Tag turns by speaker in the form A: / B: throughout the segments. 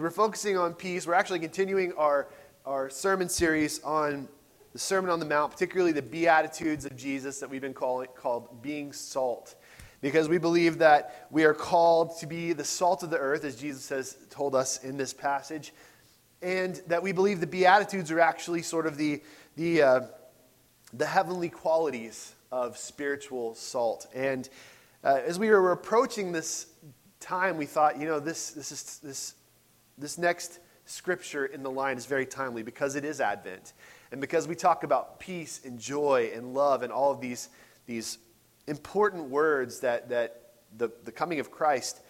A: we're focusing on peace, we're actually continuing our, our sermon series on the Sermon on the Mount, particularly the Beatitudes of Jesus that we've been calling called being salt. Because we believe that we are called to be the salt of the earth, as Jesus has told us in this passage, and that we believe the Beatitudes are actually sort of the, the, uh, the heavenly qualities of spiritual salt. And uh, as we were approaching this time, we thought, you know, this, this, is, this this next scripture in the line is very timely because it is Advent. And because we talk about peace and joy and love and all of these, these important words that, that the, the coming of Christ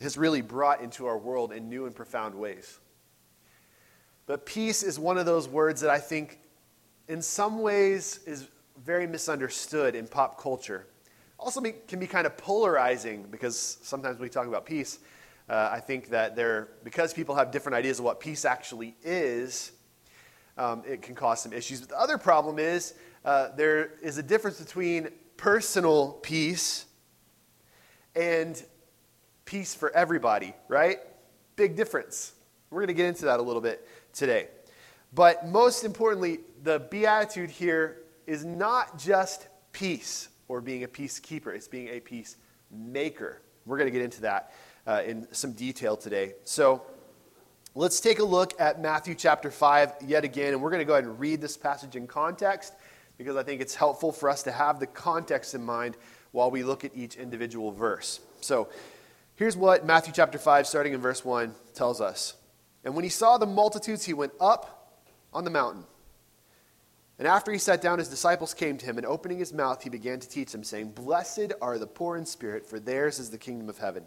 A: has really brought into our world in new and profound ways. But peace is one of those words that I think, in some ways, is very misunderstood in pop culture. Also, can be kind of polarizing because sometimes when we talk about peace, uh, I think that there, because people have different ideas of what peace actually is, um, it can cause some issues. But the other problem is uh, there is a difference between personal peace and peace for everybody, right? Big difference. We're going to get into that a little bit today. But most importantly, the beatitude here is not just peace or being a peacekeeper, it's being a peacemaker. We're going to get into that uh, in some detail today. So let's take a look at Matthew chapter 5 yet again, and we're going to go ahead and read this passage in context because I think it's helpful for us to have the context in mind while we look at each individual verse. So here's what Matthew chapter 5, starting in verse 1, tells us. And when he saw the multitudes, he went up on the mountain. And after he sat down, his disciples came to him, and opening his mouth, he began to teach them, saying, Blessed are the poor in spirit, for theirs is the kingdom of heaven.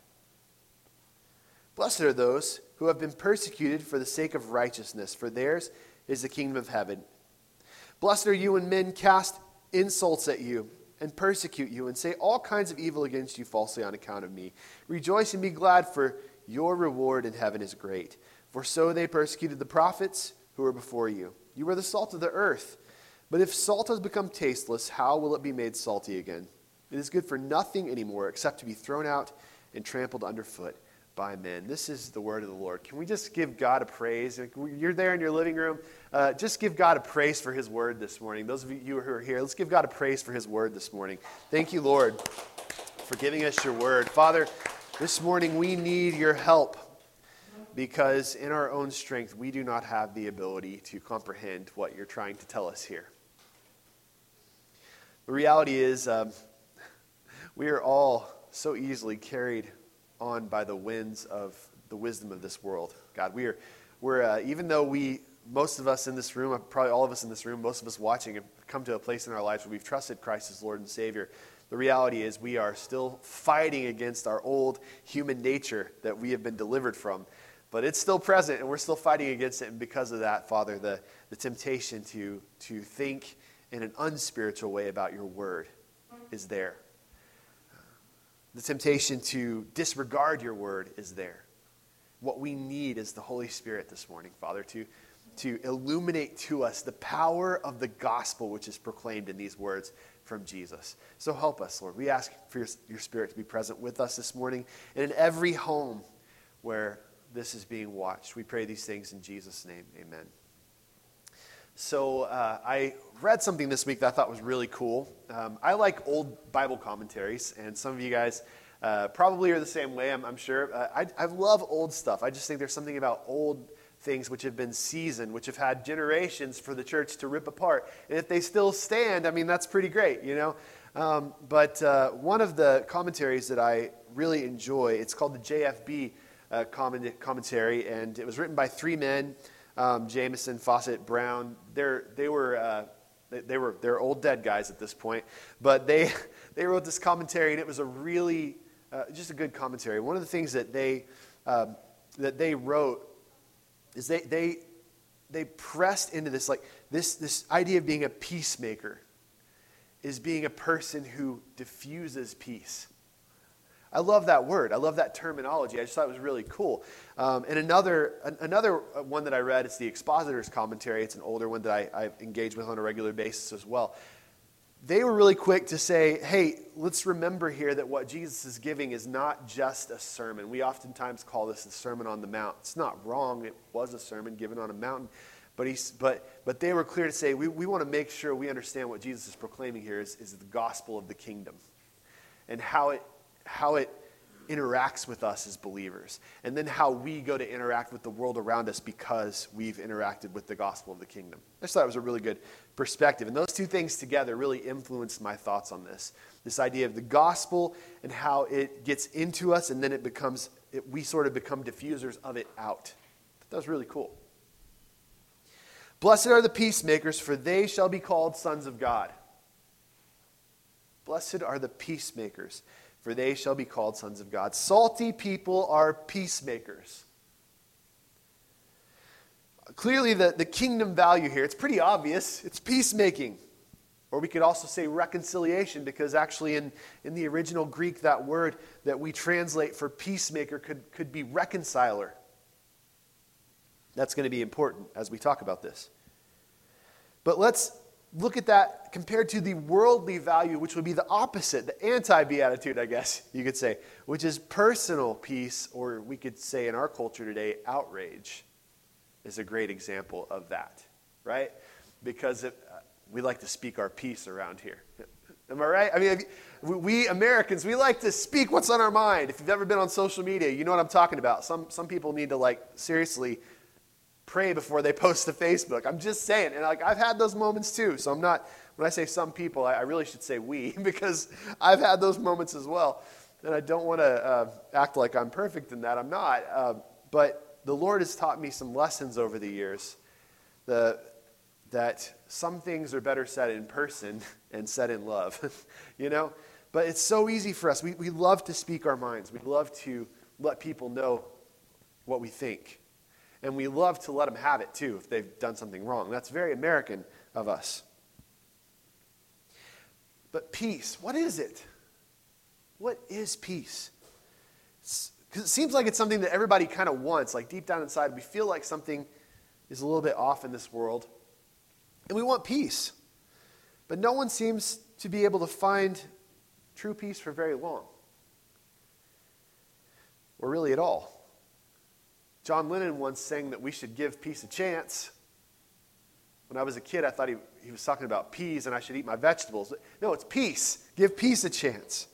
A: Blessed are those who have been persecuted for the sake of righteousness, for theirs is the kingdom of heaven. Blessed are you when men cast insults at you and persecute you and say all kinds of evil against you falsely on account of me. Rejoice and be glad, for your reward in heaven is great. For so they persecuted the prophets who were before you. You were the salt of the earth. But if salt has become tasteless, how will it be made salty again? It is good for nothing anymore except to be thrown out and trampled underfoot by men. This is the word of the Lord. Can we just give God a praise? You're there in your living room. Uh, just give God a praise for his word this morning. Those of you who are here, let's give God a praise for his word this morning. Thank you, Lord, for giving us your word. Father, this morning we need your help because in our own strength we do not have the ability to comprehend what you're trying to tell us here. The reality is, um, we are all so easily carried on by the winds of the wisdom of this world. God, we are, we're, uh, even though we, most of us in this room, probably all of us in this room, most of us watching, have come to a place in our lives where we've trusted Christ as Lord and Savior. The reality is we are still fighting against our old human nature that we have been delivered from. But it's still present, and we're still fighting against it. And because of that, Father, the, the temptation to, to think in an unspiritual way about your word is there. The temptation to disregard your word is there. What we need is the Holy Spirit this morning, Father, to, to illuminate to us the power of the gospel which is proclaimed in these words from Jesus. So help us, Lord. We ask for your, your Spirit to be present with us this morning and in every home where this is being watched. We pray these things in Jesus' name. Amen. So uh, I read something this week that I thought was really cool. Um, I like old Bible commentaries, and some of you guys uh, probably are the same way, I'm, I'm sure. Uh, I, I love old stuff. I just think there's something about old things which have been seasoned, which have had generations for the church to rip apart. And if they still stand, I mean, that's pretty great, you know? Um, but uh, one of the commentaries that I really enjoy, it's called the JFB uh, commentary, and it was written by three men um, Jamieson, Fausset, Brown. They're, they were. Uh, they, were they're old dead guys at this point, but they they wrote this commentary and it was a really uh, just a good commentary. One of the things that they um, that they wrote is they, they, they pressed into this, like this, this idea of being a peacemaker is being a person who diffuses peace. I love that word. I love that terminology. I just thought it was really cool. Um, and another, another one that I read is the Expositor's Commentary. It's an older one that I, I engage with on a regular basis as well. They were really quick to say, hey, let's remember here that what Jesus is giving is not just a sermon. We oftentimes call this the Sermon on the Mount. It's not wrong, it was a sermon given on a mountain. But, he's, but, but they were clear to say, we, we want to make sure we understand what Jesus is proclaiming here is, is the gospel of the kingdom and how it, how it interacts with us as believers, and then how we go to interact with the world around us because we've interacted with the gospel of the kingdom. I just thought it was a really good perspective. And those two things together really influenced my thoughts on this this idea of the gospel and how it gets into us, and then it becomes, it, we sort of become diffusers of it out. That was really cool. Blessed are the peacemakers, for they shall be called sons of God. Blessed are the peacemakers, for they shall be called sons of God. Salty people are peacemakers. Clearly, the, the kingdom value here, it's pretty obvious. It's peacemaking. Or we could also say reconciliation, because actually, in, in the original Greek, that word that we translate for peacemaker could, could be reconciler. That's going to be important as we talk about this. But let's look at that compared to the worldly value, which would be the opposite, the anti beatitude, I guess you could say, which is personal peace, or we could say in our culture today, outrage, is a great example of that, right? Because it, uh, we like to speak our peace around here. Am I right? I mean, we Americans, we like to speak what's on our mind. If you've ever been on social media, you know what I'm talking about. Some, some people need to, like, seriously pray before they post to Facebook. I'm just saying. And like I've had those moments too. So I'm not when I say some people, I, I really should say we because I've had those moments as well. And I don't want to uh, act like I'm perfect in that. I'm not. Uh, but the Lord has taught me some lessons over the years. The, that some things are better said in person and said in love, you know? But it's so easy for us. We, we love to speak our minds, we love to let people know what we think. And we love to let them have it too if they've done something wrong. That's very American of us. But peace, what is it? What is peace? Because it seems like it's something that everybody kind of wants. Like deep down inside, we feel like something is a little bit off in this world. And we want peace. But no one seems to be able to find true peace for very long. Or really at all. John Lennon once sang that we should give peace a chance. When I was a kid, I thought he, he was talking about peas and I should eat my vegetables. No, it's peace. Give peace a chance.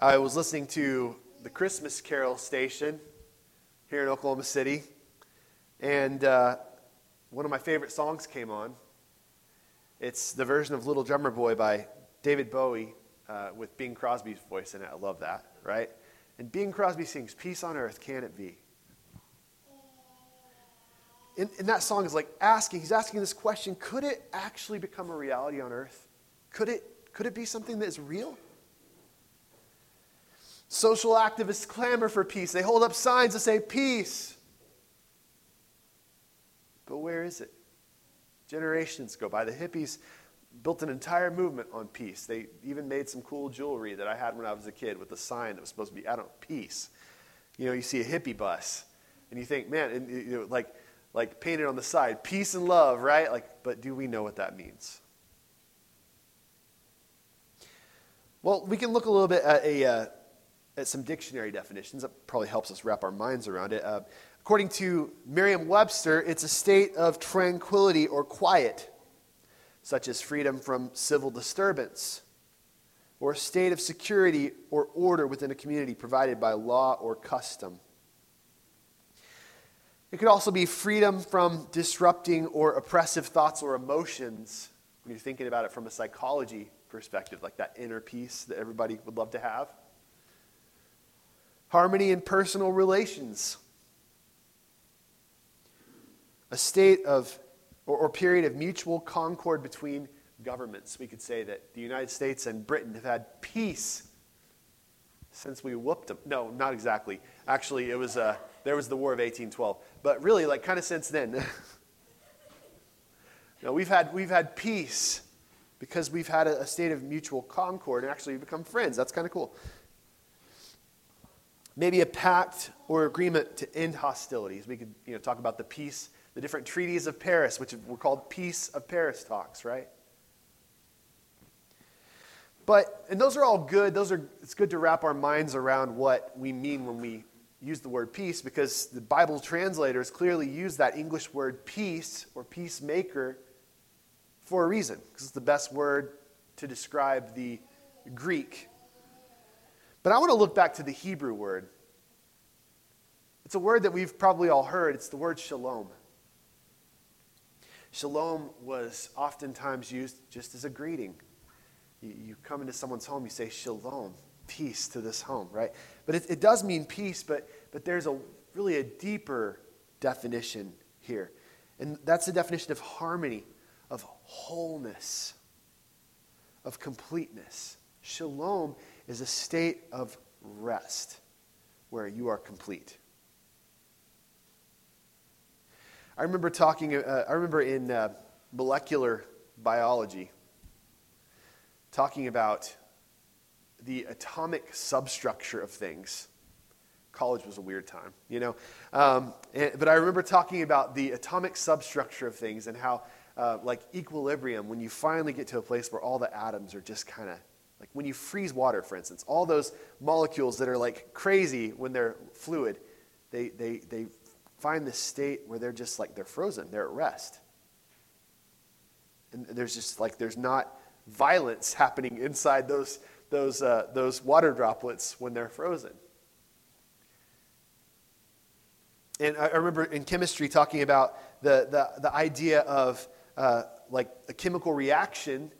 A: I was listening to the Christmas Carol station here in Oklahoma City, and uh, one of my favorite songs came on. It's the version of Little Drummer Boy by David Bowie uh, with Bing Crosby's voice in it. I love that, right? And Bing Crosby sings, Peace on earth, can it be? And, and that song is like asking, he's asking this question could it actually become a reality on earth? Could it, could it be something that is real? Social activists clamor for peace. They hold up signs that say peace. But where is it? Generations go by. The hippies built an entire movement on peace. They even made some cool jewelry that I had when I was a kid with a sign that was supposed to be, I don't know, peace. You know, you see a hippie bus and you think, man, and, you know, like, like painted on the side, peace and love, right? Like, but do we know what that means? Well, we can look a little bit at, a, uh, at some dictionary definitions. That probably helps us wrap our minds around it. Uh, according to Merriam Webster, it's a state of tranquility or quiet such as freedom from civil disturbance, or a state of security or order within a community provided by law or custom. It could also be freedom from disrupting or oppressive thoughts or emotions when you're thinking about it from a psychology perspective, like that inner peace that everybody would love to have. Harmony in personal relations. A state of or, or period of mutual concord between governments. We could say that the United States and Britain have had peace since we whooped them. No, not exactly. Actually, it was, uh, there was the War of 1812. But really, like, kind of since then. know, we've, had, we've had peace because we've had a, a state of mutual concord and actually become friends. That's kind of cool. Maybe a pact or agreement to end hostilities. We could you know, talk about the peace, the different treaties of Paris, which were called Peace of Paris talks, right? But, and those are all good. Those are, it's good to wrap our minds around what we mean when we use the word peace because the Bible translators clearly use that English word peace or peacemaker for a reason, because it's the best word to describe the Greek. But I want to look back to the Hebrew word. It's a word that we've probably all heard. It's the word shalom. Shalom was oftentimes used just as a greeting. You, you come into someone's home, you say shalom, peace to this home, right? But it, it does mean peace, but, but there's a really a deeper definition here. And that's the definition of harmony, of wholeness, of completeness. Shalom is a state of rest where you are complete. I remember talking, uh, I remember in uh, molecular biology talking about the atomic substructure of things. College was a weird time, you know. Um, and, but I remember talking about the atomic substructure of things and how, uh, like equilibrium, when you finally get to a place where all the atoms are just kind of like when you freeze water, for instance, all those molecules that are like crazy when they're fluid, they, they, they find this state where they're just like they're frozen, they're at rest. And there's just like there's not violence happening inside those those, uh, those water droplets when they're frozen. And I remember in chemistry talking about the, the, the idea of uh, like a chemical reaction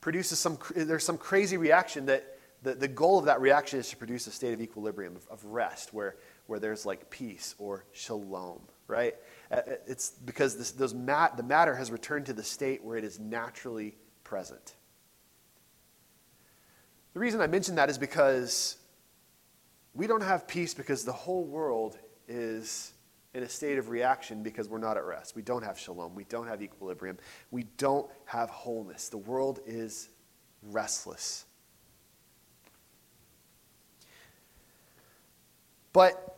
A: produces some, there's some crazy reaction that the, the goal of that reaction is to produce a state of equilibrium, of, of rest, where, where there's like peace or shalom, right? Uh, uh, it's because this, those mat, the matter has returned to the state where it is naturally present. The reason I mention that is because we don't have peace because the whole world is in a state of reaction because we're not at rest. We don't have shalom. We don't have equilibrium. We don't have wholeness. The world is restless. But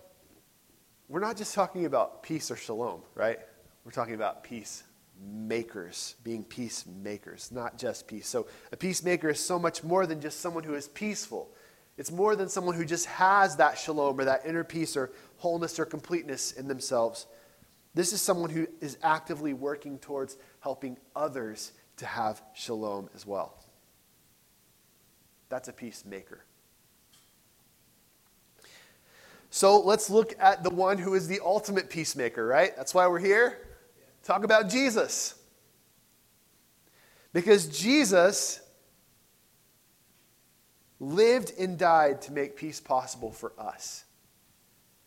A: we're not just talking about peace or shalom, right? We're talking about peace makers, being peacemakers, not just peace. So a peacemaker is so much more than just someone who is peaceful. It's more than someone who just has that shalom or that inner peace or wholeness or completeness in themselves. This is someone who is actively working towards helping others to have shalom as well. That's a peacemaker. So let's look at the one who is the ultimate peacemaker, right? That's why we're here. Talk about Jesus. Because Jesus lived and died to make peace possible for us.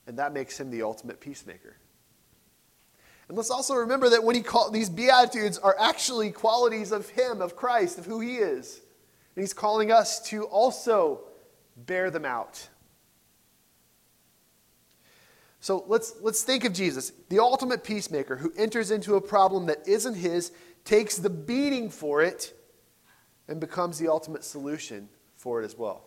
A: And that makes him the ultimate peacemaker. And let's also remember that when he called these beatitudes are actually qualities of him, of Christ, of who he is. And he's calling us to also bear them out. So let's, let's think of Jesus, the ultimate peacemaker who enters into a problem that isn't his, takes the beating for it, and becomes the ultimate solution for it as well.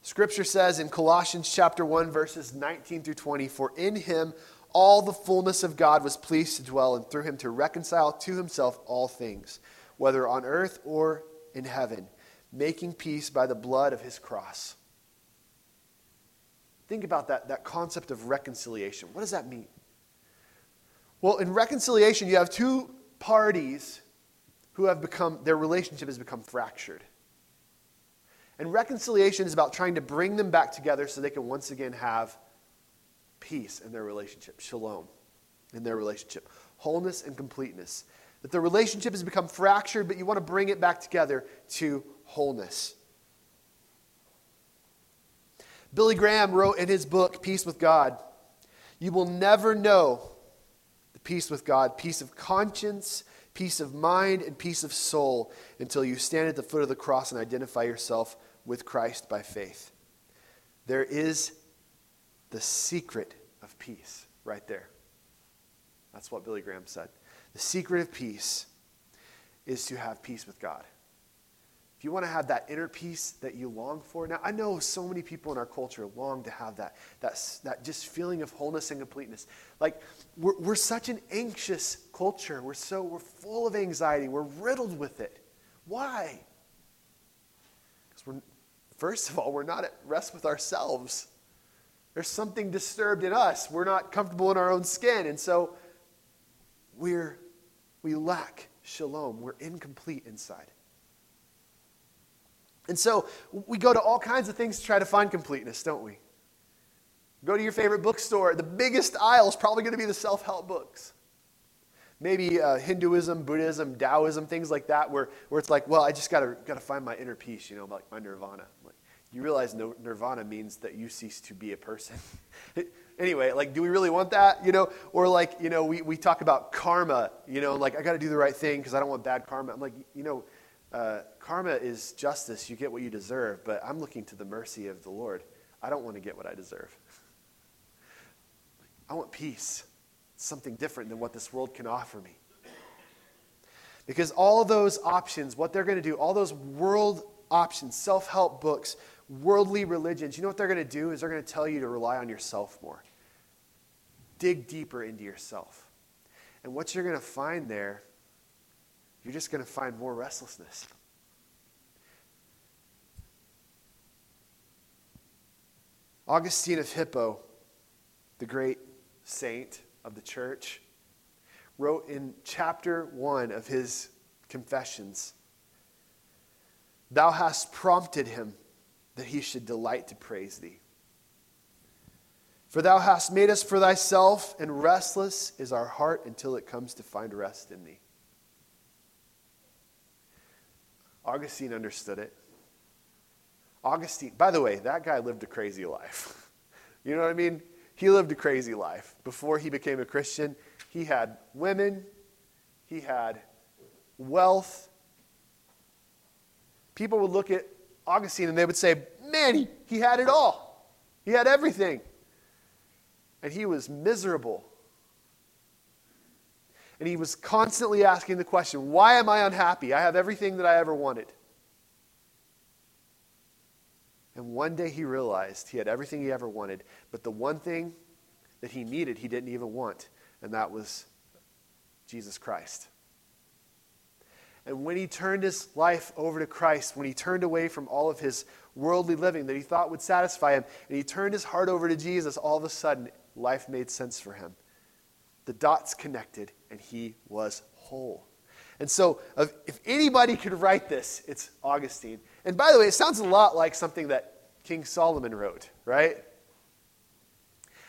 A: Scripture says in Colossians chapter 1 verses 19 through 20, for in him all the fullness of God was pleased to dwell and through him to reconcile to himself all things, whether on earth or in heaven, making peace by the blood of his cross. Think about that, that concept of reconciliation. What does that mean? Well, in reconciliation, you have two parties who have become, their relationship has become fractured. And reconciliation is about trying to bring them back together so they can once again have peace in their relationship, shalom in their relationship, wholeness and completeness. That the relationship has become fractured, but you want to bring it back together to wholeness. Billy Graham wrote in his book, Peace with God You will never know the peace with God, peace of conscience, peace of mind, and peace of soul until you stand at the foot of the cross and identify yourself with Christ by faith. There is the secret of peace right there. That's what Billy Graham said. The secret of peace is to have peace with God. If you want to have that inner peace that you long for, now I know so many people in our culture long to have that, that, that just feeling of wholeness and completeness. Like we're, we're such an anxious culture. We're so we're full of anxiety. We're riddled with it. Why? Because we're first of all, we're not at rest with ourselves. There's something disturbed in us. We're not comfortable in our own skin. And so we're we lack shalom. We're incomplete inside. And so we go to all kinds of things to try to find completeness, don't we? Go to your favorite bookstore. The biggest aisle is probably going to be the self help books. Maybe uh, Hinduism, Buddhism, Taoism, things like that, where, where it's like, well, I just got to find my inner peace, you know, like my nirvana. Like, you realize no, nirvana means that you cease to be a person. anyway, like, do we really want that? You know, or like, you know, we, we talk about karma, you know, like, I got to do the right thing because I don't want bad karma. I'm like, you know, uh, karma is justice. You get what you deserve, but I'm looking to the mercy of the Lord. I don't want to get what I deserve. I want peace, something different than what this world can offer me. Because all those options, what they're going to do, all those world options, self help books, worldly religions, you know what they're going to do is they're going to tell you to rely on yourself more. Dig deeper into yourself. And what you're going to find there you're just going to find more restlessness. Augustine of Hippo, the great saint of the church, wrote in chapter 1 of his Confessions Thou hast prompted him that he should delight to praise thee. For thou hast made us for thyself, and restless is our heart until it comes to find rest in thee. Augustine understood it. Augustine, by the way, that guy lived a crazy life. you know what I mean? He lived a crazy life. Before he became a Christian, he had women, he had wealth. People would look at Augustine and they would say, Man, he, he had it all. He had everything. And he was miserable. And he was constantly asking the question, Why am I unhappy? I have everything that I ever wanted. And one day he realized he had everything he ever wanted, but the one thing that he needed, he didn't even want, and that was Jesus Christ. And when he turned his life over to Christ, when he turned away from all of his worldly living that he thought would satisfy him, and he turned his heart over to Jesus, all of a sudden, life made sense for him. The dots connected, and he was whole. And so, if anybody could write this, it's Augustine. And by the way, it sounds a lot like something that King Solomon wrote, right?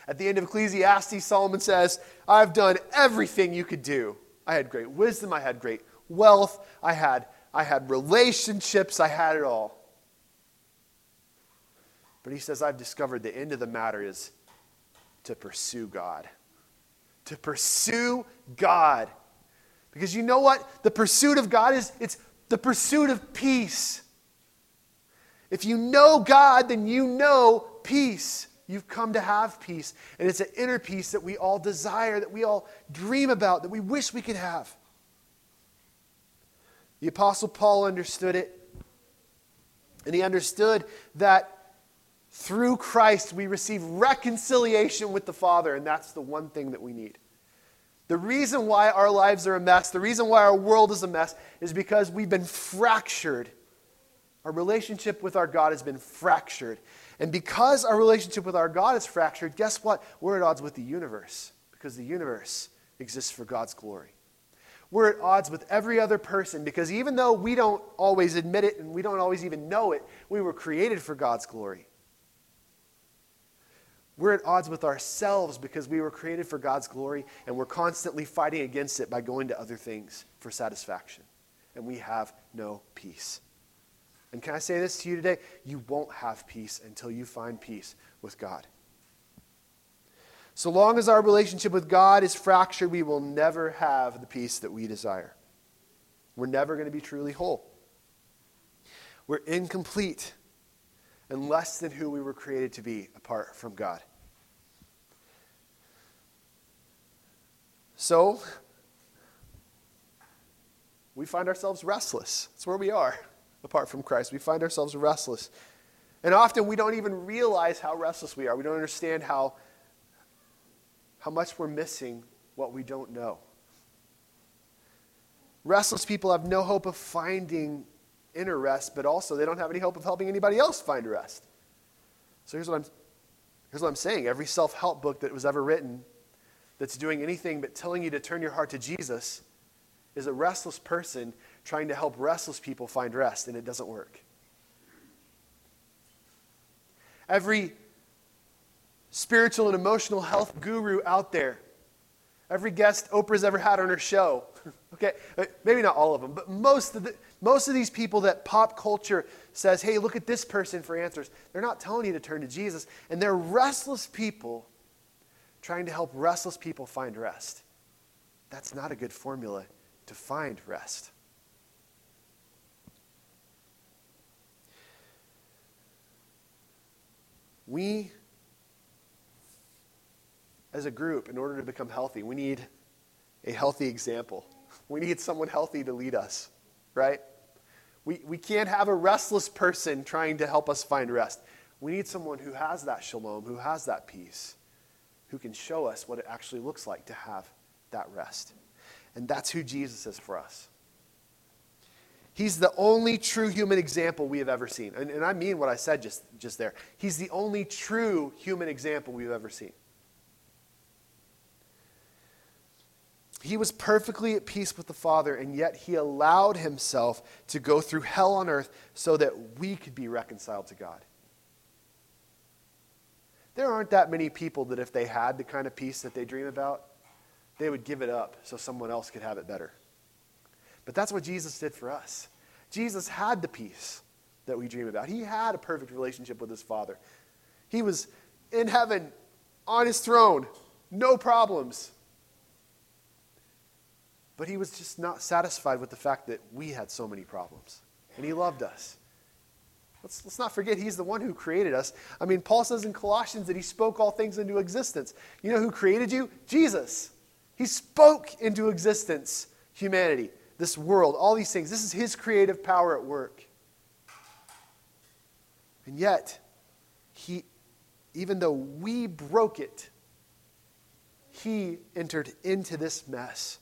A: At the end of Ecclesiastes, Solomon says, I've done everything you could do. I had great wisdom, I had great wealth, I had, I had relationships, I had it all. But he says, I've discovered the end of the matter is to pursue God to pursue God. Because you know what? The pursuit of God is it's the pursuit of peace. If you know God, then you know peace. You've come to have peace. And it's an inner peace that we all desire, that we all dream about, that we wish we could have. The Apostle Paul understood it. And he understood that through Christ, we receive reconciliation with the Father, and that's the one thing that we need. The reason why our lives are a mess, the reason why our world is a mess, is because we've been fractured. Our relationship with our God has been fractured. And because our relationship with our God is fractured, guess what? We're at odds with the universe, because the universe exists for God's glory. We're at odds with every other person because even though we don't always admit it and we don't always even know it, we were created for God's glory. We're at odds with ourselves because we were created for God's glory and we're constantly fighting against it by going to other things for satisfaction. And we have no peace. And can I say this to you today? You won't have peace until you find peace with God. So long as our relationship with God is fractured, we will never have the peace that we desire. We're never going to be truly whole. We're incomplete and less than who we were created to be apart from God. So, we find ourselves restless. That's where we are apart from Christ. We find ourselves restless. And often we don't even realize how restless we are. We don't understand how, how much we're missing what we don't know. Restless people have no hope of finding inner rest, but also they don't have any hope of helping anybody else find rest. So here's what I'm, here's what I'm saying every self help book that was ever written that's doing anything but telling you to turn your heart to Jesus is a restless person trying to help restless people find rest, and it doesn't work. Every spiritual and emotional health guru out there, every guest Oprah's ever had on her show, okay, uh, maybe not all of them, but most of, the, most of these people that pop culture says, hey, look at this person for answers, they're not telling you to turn to Jesus, and they're restless people trying to help restless people find rest. That's not a good formula to find rest. We, as a group, in order to become healthy, we need a healthy example. We need someone healthy to lead us, right? We, we can't have a restless person trying to help us find rest. We need someone who has that shalom, who has that peace who can show us what it actually looks like to have that rest. And that's who Jesus is for us. He's the only true human example we have ever seen. And, and I mean what I said just, just there. He's the only true human example we've ever seen. He was perfectly at peace with the Father, and yet he allowed himself to go through hell on earth so that we could be reconciled to God. There aren't that many people that if they had the kind of peace that they dream about, they would give it up so someone else could have it better. But that's what Jesus did for us. Jesus had the peace that we dream about. He had a perfect relationship with his Father. He was in heaven on his throne, no problems. But he was just not satisfied with the fact that we had so many problems. And he loved us. Let's, let's not forget he's the one who created us. I mean, Paul says in Colossians that he spoke all things into existence. You know who created you? Jesus. He spoke into existence humanity, this world, all these things. This is his creative power at work. And yet, he, even though we broke it, he entered into this mess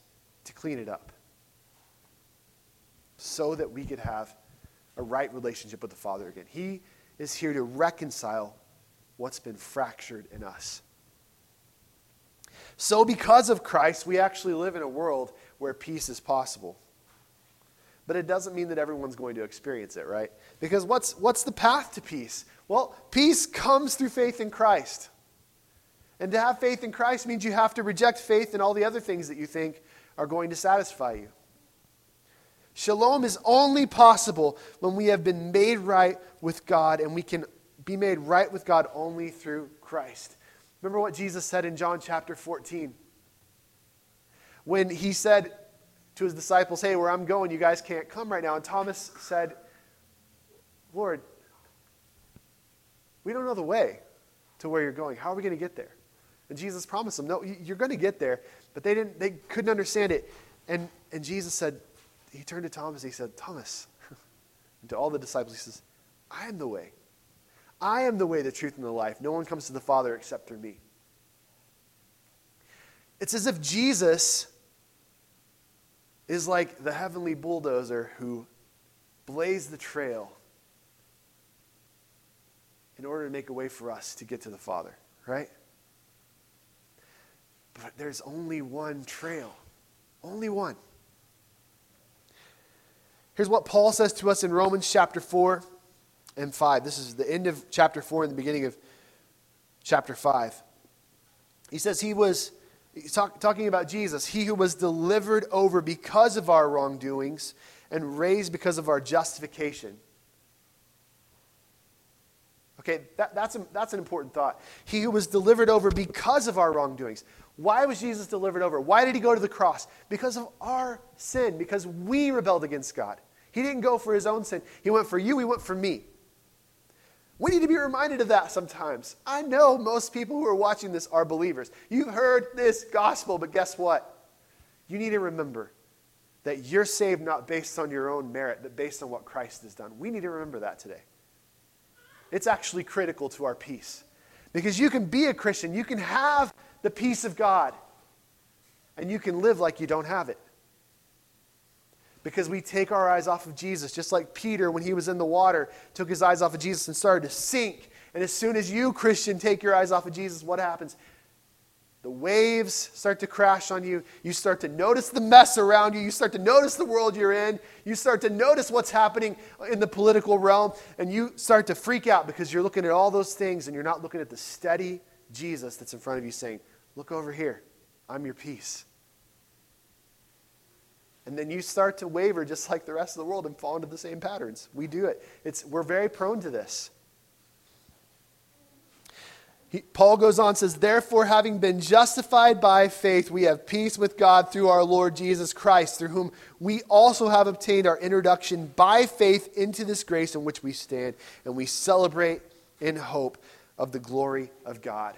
A: to clean it up so that we could have a right relationship with the Father again. He is here to reconcile what's been fractured in us. So, because of Christ, we actually live in a world where peace is possible. But it doesn't mean that everyone's going to experience it, right? Because what's, what's the path to peace? Well, peace comes through faith in Christ. And to have faith in Christ means you have to reject faith in all the other things that you think are going to satisfy you. Shalom is only possible when we have been made right with God, and we can be made right with God only through Christ. Remember what Jesus said in John chapter 14? When he said to his disciples, Hey, where I'm going, you guys can't come right now. And Thomas said, Lord, we don't know the way to where you're going. How are we going to get there? And Jesus promised him, No, you're going to get there. But they, didn't, they couldn't understand it. And, and Jesus said, he turned to Thomas he said, Thomas, and to all the disciples, he says, I am the way. I am the way, the truth, and the life. No one comes to the Father except through me. It's as if Jesus is like the heavenly bulldozer who blazed the trail in order to make a way for us to get to the Father, right? But there's only one trail, only one. Here's what Paul says to us in Romans chapter 4 and 5. This is the end of chapter 4 and the beginning of chapter 5. He says he was talk, talking about Jesus, he who was delivered over because of our wrongdoings and raised because of our justification. Okay, that, that's, a, that's an important thought. He who was delivered over because of our wrongdoings. Why was Jesus delivered over? Why did he go to the cross? Because of our sin, because we rebelled against God. He didn't go for his own sin. He went for you, he went for me. We need to be reminded of that sometimes. I know most people who are watching this are believers. You've heard this gospel, but guess what? You need to remember that you're saved not based on your own merit, but based on what Christ has done. We need to remember that today. It's actually critical to our peace. Because you can be a Christian, you can have the peace of God, and you can live like you don't have it because we take our eyes off of Jesus, just like Peter, when he was in the water, took his eyes off of Jesus and started to sink. And as soon as you, Christian, take your eyes off of Jesus, what happens? The waves start to crash on you. You start to notice the mess around you. You start to notice the world you're in. You start to notice what's happening in the political realm. And you start to freak out because you're looking at all those things and you're not looking at the steady Jesus that's in front of you saying, Look over here. I'm your peace. And then you start to waver just like the rest of the world and fall into the same patterns. We do it. It's, we're very prone to this. He, Paul goes on says, Therefore, having been justified by faith, we have peace with God through our Lord Jesus Christ, through whom we also have obtained our introduction by faith into this grace in which we stand, and we celebrate in hope of the glory of God.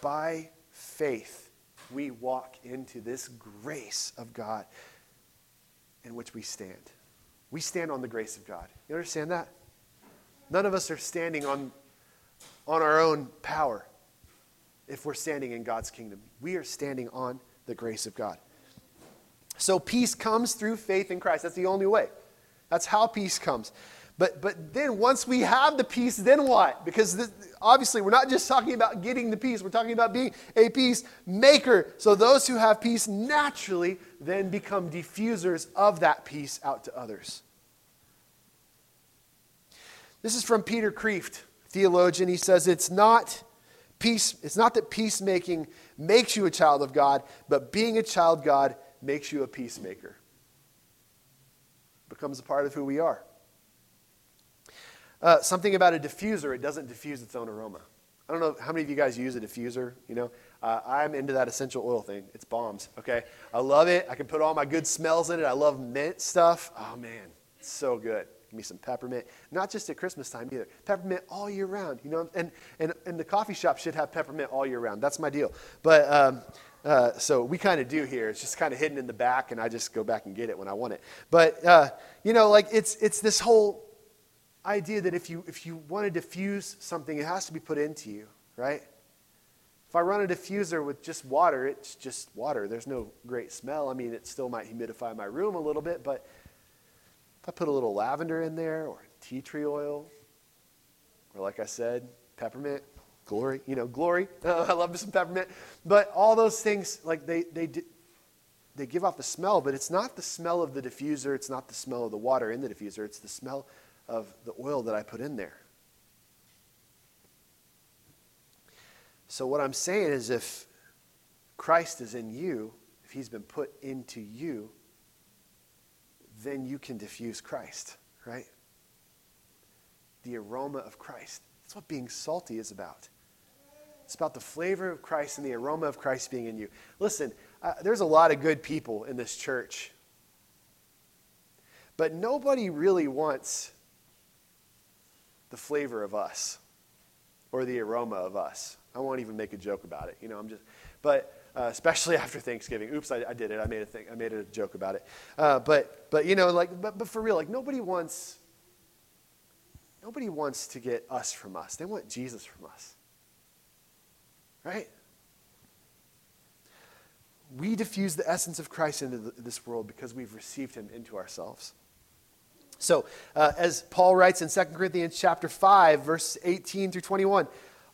A: By faith we walk into this grace of God in which we stand. We stand on the grace of God. You understand that? None of us are standing on, on our own power if we're standing in God's kingdom. We are standing on the grace of God. So peace comes through faith in Christ. That's the only way. That's how peace comes. But, but then once we have the peace, then what? Because this, obviously we're not just talking about getting the peace, we're talking about being a peace maker. So those who have peace naturally then become diffusers of that peace out to others. This is from Peter Kreeft, theologian. He says it's not peace, it's not that peacemaking makes you a child of God, but being a child God makes you a peacemaker. Becomes a part of who we are. Uh, something about a diffuser, it doesn't diffuse its own aroma. I don't know how many of you guys use a diffuser, you know. Uh, I'm into that essential oil thing. It's bombs, okay? I love it. I can put all my good smells in it. I love mint stuff. Oh, man, so good. Give me some peppermint. Not just at Christmas time either. Peppermint all year round, you know. And, and, and the coffee shop should have peppermint all year round. That's my deal. But um, uh, so we kind of do here. It's just kind of hidden in the back, and I just go back and get it when I want it. But, uh, you know, like it's, it's this whole idea that if you, if you want to diffuse something, it has to be put into you, right? If I run a diffuser with just water, it's just water. There's no great smell. I mean, it still might humidify my room a little bit, but if I put a little lavender in there or tea tree oil, or like I said, peppermint, glory, you know, glory. Uh, I love some peppermint. But all those things, like they, they, they give off a smell, but it's not the smell of the diffuser. It's not the smell of the water in the diffuser. It's the smell of the oil that I put in there. So, what I'm saying is, if Christ is in you, if he's been put into you, then you can diffuse Christ, right? The aroma of Christ. That's what being salty is about. It's about the flavor of Christ and the aroma of Christ being in you. Listen, uh, there's a lot of good people in this church, but nobody really wants the flavor of us or the aroma of us. I won't even make a joke about it. You know, I'm just, but uh, especially after Thanksgiving. Oops, I, I, did it. I made a thing. I made a joke about it. Uh, but, but you know, like, but, but for real, like nobody wants, nobody wants to get us from us. They want Jesus from us, right? We diffuse the essence of Christ into the, this world because we've received Him into ourselves. So, uh, as Paul writes in 2 Corinthians chapter 5, verse 18 through 21,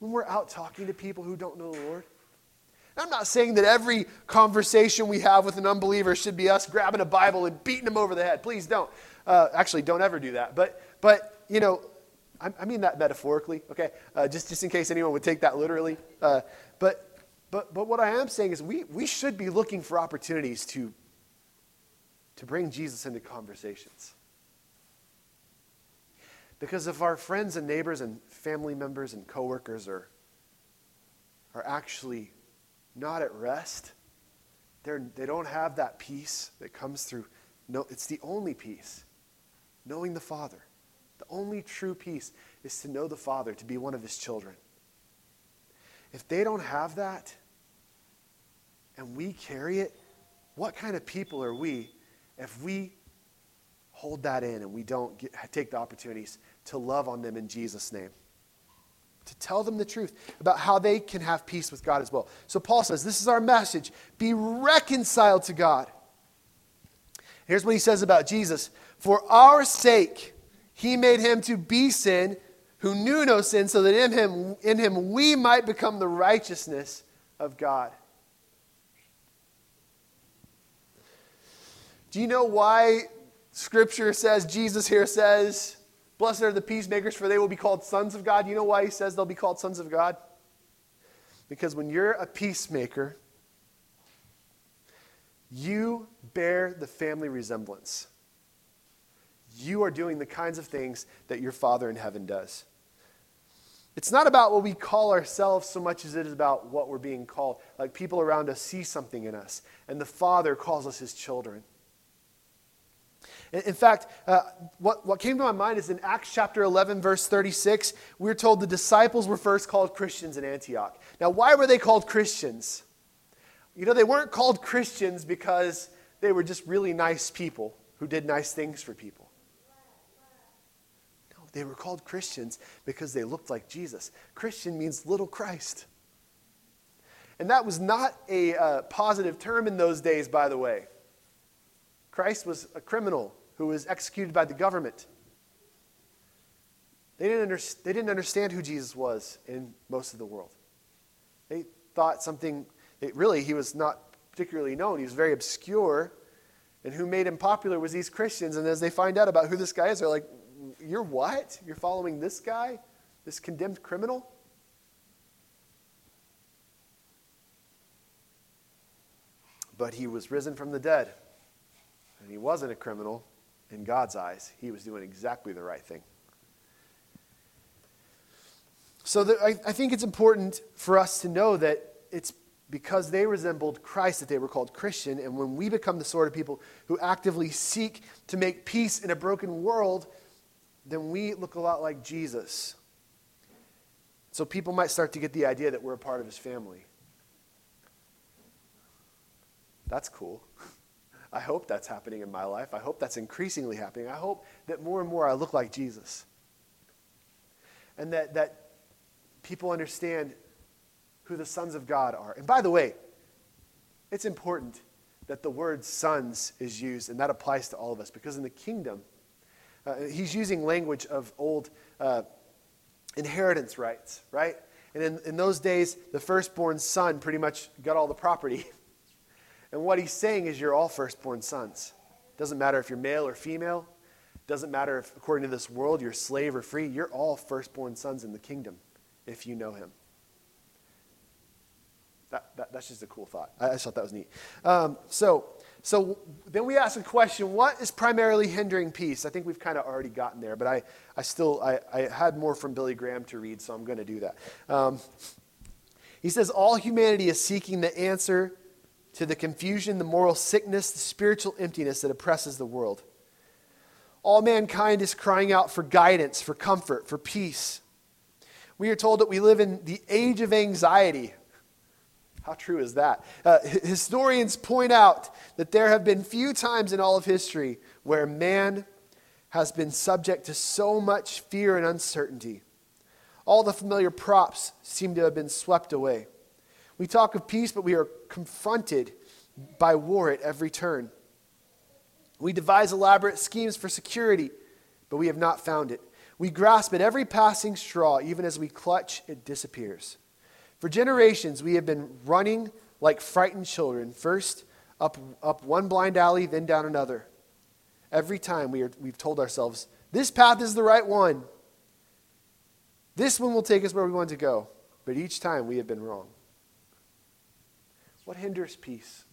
A: When we're out talking to people who don't know the Lord. I'm not saying that every conversation we have with an unbeliever should be us grabbing a Bible and beating them over the head. Please don't. Uh, actually, don't ever do that. But, but you know, I, I mean that metaphorically, okay? Uh, just, just in case anyone would take that literally. Uh, but, but, but what I am saying is we, we should be looking for opportunities to, to bring Jesus into conversations. Because if our friends and neighbors and family members and coworkers are, are actually not at rest, they're, they don't have that peace that comes through. No, it's the only peace, knowing the Father. The only true peace is to know the Father, to be one of His children. If they don't have that, and we carry it, what kind of people are we if we hold that in and we don't get, take the opportunities to love on them in Jesus' name? To tell them the truth about how they can have peace with God as well. So Paul says, This is our message be reconciled to God. Here's what he says about Jesus For our sake, he made him to be sin who knew no sin, so that in him, in him we might become the righteousness of God. Do you know why Scripture says, Jesus here says, Blessed are the peacemakers, for they will be called sons of God? You know why he says they'll be called sons of God? Because when you're a peacemaker, you bear the family resemblance. You are doing the kinds of things that your Father in heaven does. It's not about what we call ourselves so much as it is about what we're being called. Like people around us see something in us, and the Father calls us his children. In fact, uh, what, what came to my mind is in Acts chapter 11, verse 36, we're told the disciples were first called Christians in Antioch. Now, why were they called Christians? You know, they weren't called Christians because they were just really nice people who did nice things for people. No, they were called Christians because they looked like Jesus. Christian means little Christ. And that was not a uh, positive term in those days, by the way. Christ was a criminal who was executed by the government. They didn't, under, they didn't understand who Jesus was in most of the world. They thought something, they, really, he was not particularly known. He was very obscure. And who made him popular was these Christians. And as they find out about who this guy is, they're like, You're what? You're following this guy? This condemned criminal? But he was risen from the dead. And he wasn't a criminal in God's eyes. He was doing exactly the right thing. So the, I, I think it's important for us to know that it's because they resembled Christ that they were called Christian. And when we become the sort of people who actively seek to make peace in a broken world, then we look a lot like Jesus. So people might start to get the idea that we're a part of his family. That's cool. I hope that's happening in my life. I hope that's increasingly happening. I hope that more and more I look like Jesus. And that, that people understand who the sons of God are. And by the way, it's important that the word sons is used, and that applies to all of us, because in the kingdom, uh, he's using language of old uh, inheritance rights, right? And in, in those days, the firstborn son pretty much got all the property. And what he's saying is you're all firstborn sons. Doesn't matter if you're male or female. Doesn't matter if, according to this world, you're slave or free. You're all firstborn sons in the kingdom if you know him. That, that, that's just a cool thought. I, I just thought that was neat. Um, so, so then we ask a question what is primarily hindering peace? I think we've kind of already gotten there, but I, I still I, I had more from Billy Graham to read, so I'm going to do that. Um, he says, All humanity is seeking the answer to the confusion, the moral sickness, the spiritual emptiness that oppresses the world. All mankind is crying out for guidance, for comfort, for peace. We are told that we live in the age of anxiety. How true is that? Uh, historians point out that there have been few times in all of history where man has been subject to so much fear and uncertainty. All the familiar props seem to have been swept away. We talk of peace, but we are confronted by war at every turn. We devise elaborate schemes for security, but we have not found it. We grasp at every passing straw, even as we clutch, it disappears. For generations, we have been running like frightened children, first up, up one blind alley, then down another. Every time we are, we've told ourselves, this path is the right one. This one will take us where we want to go. But each time we have been wrong. What hinders peace?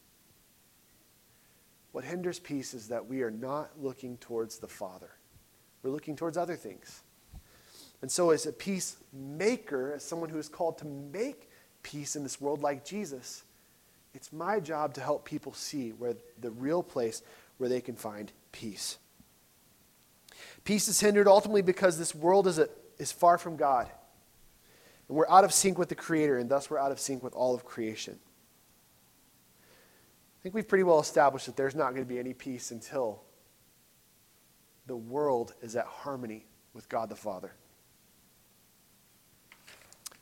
A: What hinders peace is that we are not looking towards the Father. We're looking towards other things. And so, as a peacemaker, as someone who is called to make peace in this world like Jesus, it's my job to help people see where the real place where they can find peace. Peace is hindered ultimately because this world is, a, is far from God. And we're out of sync with the Creator, and thus we're out of sync with all of creation. Think we've pretty well established that there's not going to be any peace until the world is at harmony with God the Father.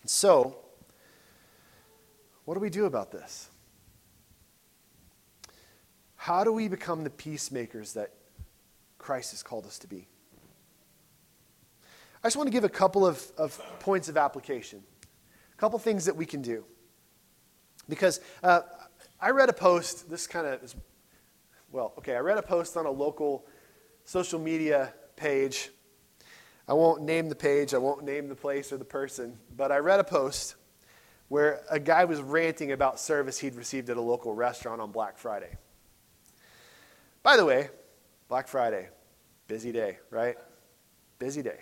A: And so, what do we do about this? How do we become the peacemakers that Christ has called us to be? I just want to give a couple of, of points of application, a couple things that we can do. Because uh, I read a post, this kind of is, well, okay, I read a post on a local social media page. I won't name the page, I won't name the place or the person, but I read a post where a guy was ranting about service he'd received at a local restaurant on Black Friday. By the way, Black Friday, busy day, right? Busy day.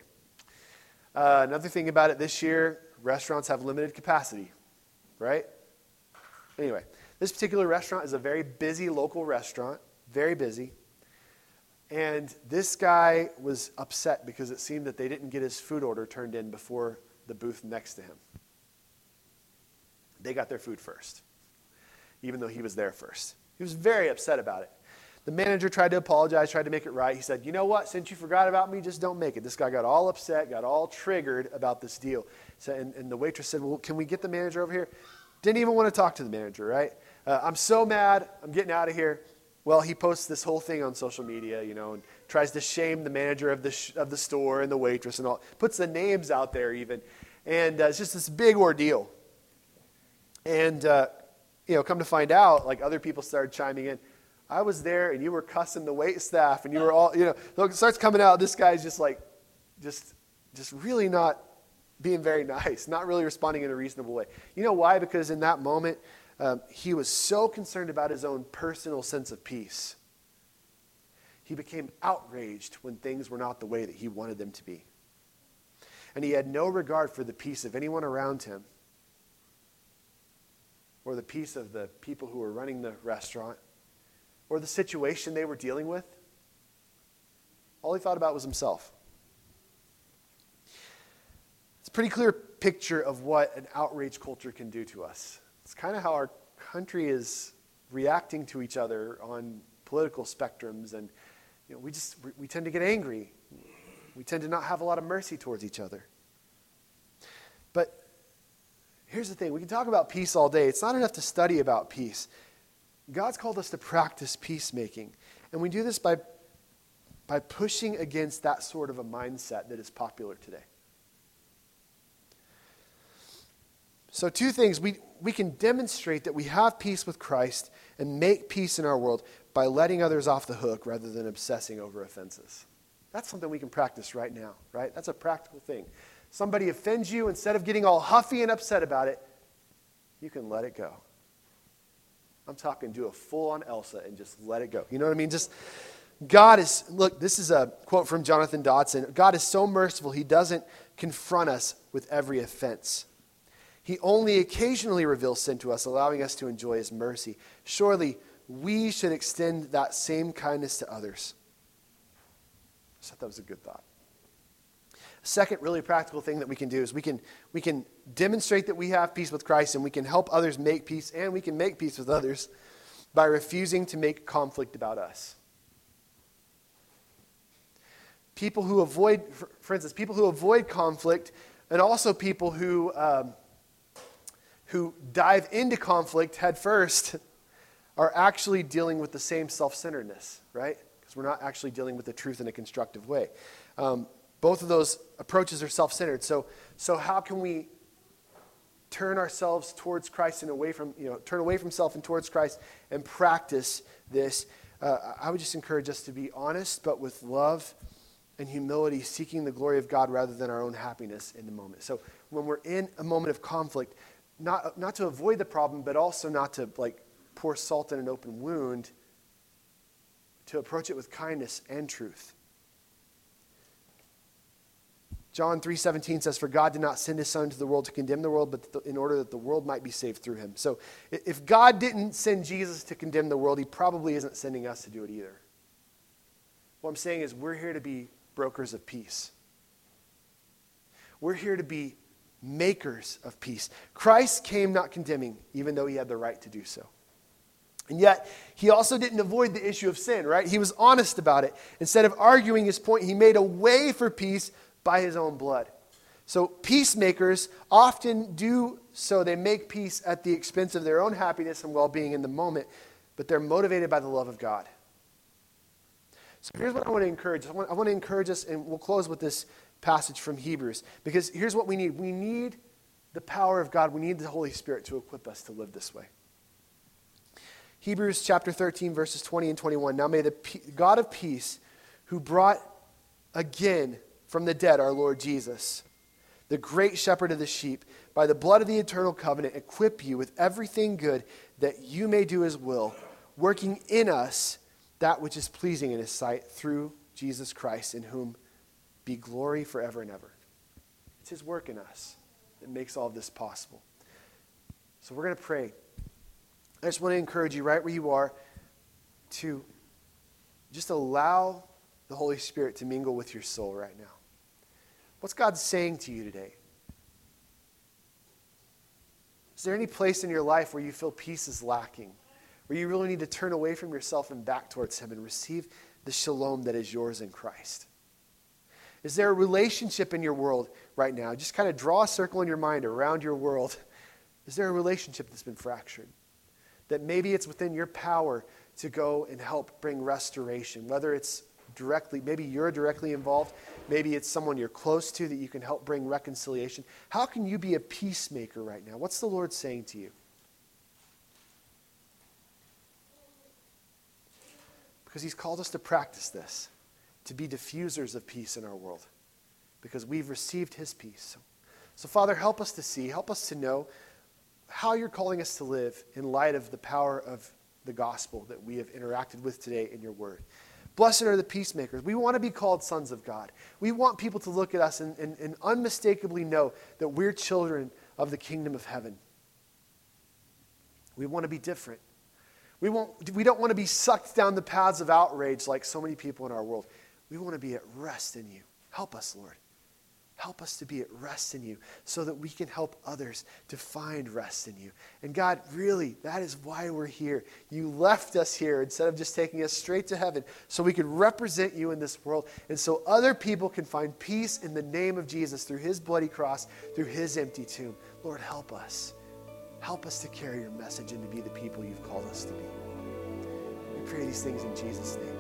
A: Uh, another thing about it this year, restaurants have limited capacity, right? Anyway, this particular restaurant is a very busy local restaurant, very busy. And this guy was upset because it seemed that they didn't get his food order turned in before the booth next to him. They got their food first, even though he was there first. He was very upset about it. The manager tried to apologize, tried to make it right. He said, You know what? Since you forgot about me, just don't make it. This guy got all upset, got all triggered about this deal. So, and, and the waitress said, Well, can we get the manager over here? Didn't even want to talk to the manager, right? Uh, I'm so mad. I'm getting out of here. Well, he posts this whole thing on social media, you know, and tries to shame the manager of the, sh- of the store and the waitress and all. Puts the names out there even. And uh, it's just this big ordeal. And, uh, you know, come to find out, like other people started chiming in. I was there and you were cussing the wait staff and you were all, you know, look, it starts coming out. This guy's just like, just, just really not being very nice, not really responding in a reasonable way. You know why? Because in that moment, um, he was so concerned about his own personal sense of peace. He became outraged when things were not the way that he wanted them to be. And he had no regard for the peace of anyone around him or the peace of the people who were running the restaurant or the situation they were dealing with. All he thought about was himself. It's a pretty clear picture of what an outrage culture can do to us. It's kind of how our country is reacting to each other on political spectrums, and you know, we just we tend to get angry. We tend to not have a lot of mercy towards each other. But here's the thing: we can talk about peace all day. It's not enough to study about peace. God's called us to practice peacemaking. And we do this by, by pushing against that sort of a mindset that is popular today. So, two things. We, we can demonstrate that we have peace with Christ and make peace in our world by letting others off the hook rather than obsessing over offenses. That's something we can practice right now, right? That's a practical thing. Somebody offends you, instead of getting all huffy and upset about it, you can let it go. I'm talking do a full on Elsa and just let it go. You know what I mean? Just God is, look, this is a quote from Jonathan Dodson. God is so merciful, he doesn't confront us with every offense. He only occasionally reveals sin to us, allowing us to enjoy his mercy. Surely we should extend that same kindness to others. I thought that was a good thought. Second, really practical thing that we can do is we can, we can demonstrate that we have peace with Christ and we can help others make peace and we can make peace with others by refusing to make conflict about us. People who avoid, for instance, people who avoid conflict and also people who, um, who dive into conflict head first are actually dealing with the same self centeredness, right? Because we're not actually dealing with the truth in a constructive way. Um, both of those approaches are self centered. So, so, how can we turn ourselves towards Christ and away from, you know, turn away from self and towards Christ and practice this? uh, I would just encourage us to be honest, but with love and humility, seeking the glory of God rather than our own happiness in the moment. So when we're in a moment of conflict, not, not to avoid the problem, but also not to like pour salt in an open wound, to approach it with kindness and truth. John 3:17 says for God did not send his son to the world to condemn the world but in order that the world might be saved through him. So if God didn't send Jesus to condemn the world, he probably isn't sending us to do it either. What I'm saying is we're here to be brokers of peace. We're here to be makers of peace. Christ came not condemning even though he had the right to do so. And yet, he also didn't avoid the issue of sin, right? He was honest about it. Instead of arguing his point, he made a way for peace by his own blood. So, peacemakers often do so. They make peace at the expense of their own happiness and well being in the moment, but they're motivated by the love of God. So, here's what I want to encourage. I want, I want to encourage us, and we'll close with this passage from Hebrews, because here's what we need we need the power of God, we need the Holy Spirit to equip us to live this way. Hebrews chapter 13, verses 20 and 21. Now may the God of peace, who brought again from the dead our Lord Jesus, the great shepherd of the sheep, by the blood of the eternal covenant, equip you with everything good that you may do his will, working in us that which is pleasing in his sight through Jesus Christ, in whom be glory forever and ever. It's his work in us that makes all of this possible. So we're going to pray. I just want to encourage you right where you are to just allow the Holy Spirit to mingle with your soul right now. What's God saying to you today? Is there any place in your life where you feel peace is lacking? Where you really need to turn away from yourself and back towards Him and receive the shalom that is yours in Christ? Is there a relationship in your world right now? Just kind of draw a circle in your mind around your world. Is there a relationship that's been fractured? That maybe it's within your power to go and help bring restoration, whether it's directly, maybe you're directly involved, maybe it's someone you're close to that you can help bring reconciliation. How can you be a peacemaker right now? What's the Lord saying to you? Because He's called us to practice this, to be diffusers of peace in our world, because we've received His peace. So, Father, help us to see, help us to know how you're calling us to live in light of the power of the gospel that we have interacted with today in your word. Blessed are the peacemakers. We want to be called sons of God. We want people to look at us and, and, and unmistakably know that we're children of the kingdom of heaven. We want to be different. We, won't, we don't want to be sucked down the paths of outrage like so many people in our world. We want to be at rest in you. Help us, Lord. Help us to be at rest in you so that we can help others to find rest in you. And God, really, that is why we're here. You left us here instead of just taking us straight to heaven so we could represent you in this world and so other people can find peace in the name of Jesus through his bloody cross, through his empty tomb. Lord, help us. Help us to carry your message and to be the people you've called us to be. We pray these things in Jesus' name.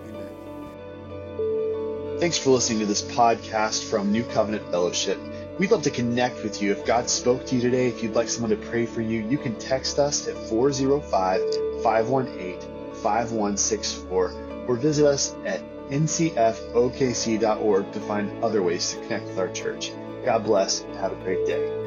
B: Thanks for listening to this podcast from New Covenant Fellowship. We'd love to connect with you. If God spoke to you today, if you'd like someone to pray for you, you can text us at 405 518 5164 or visit us at ncfokc.org to find other ways to connect with our church. God bless and have a great day.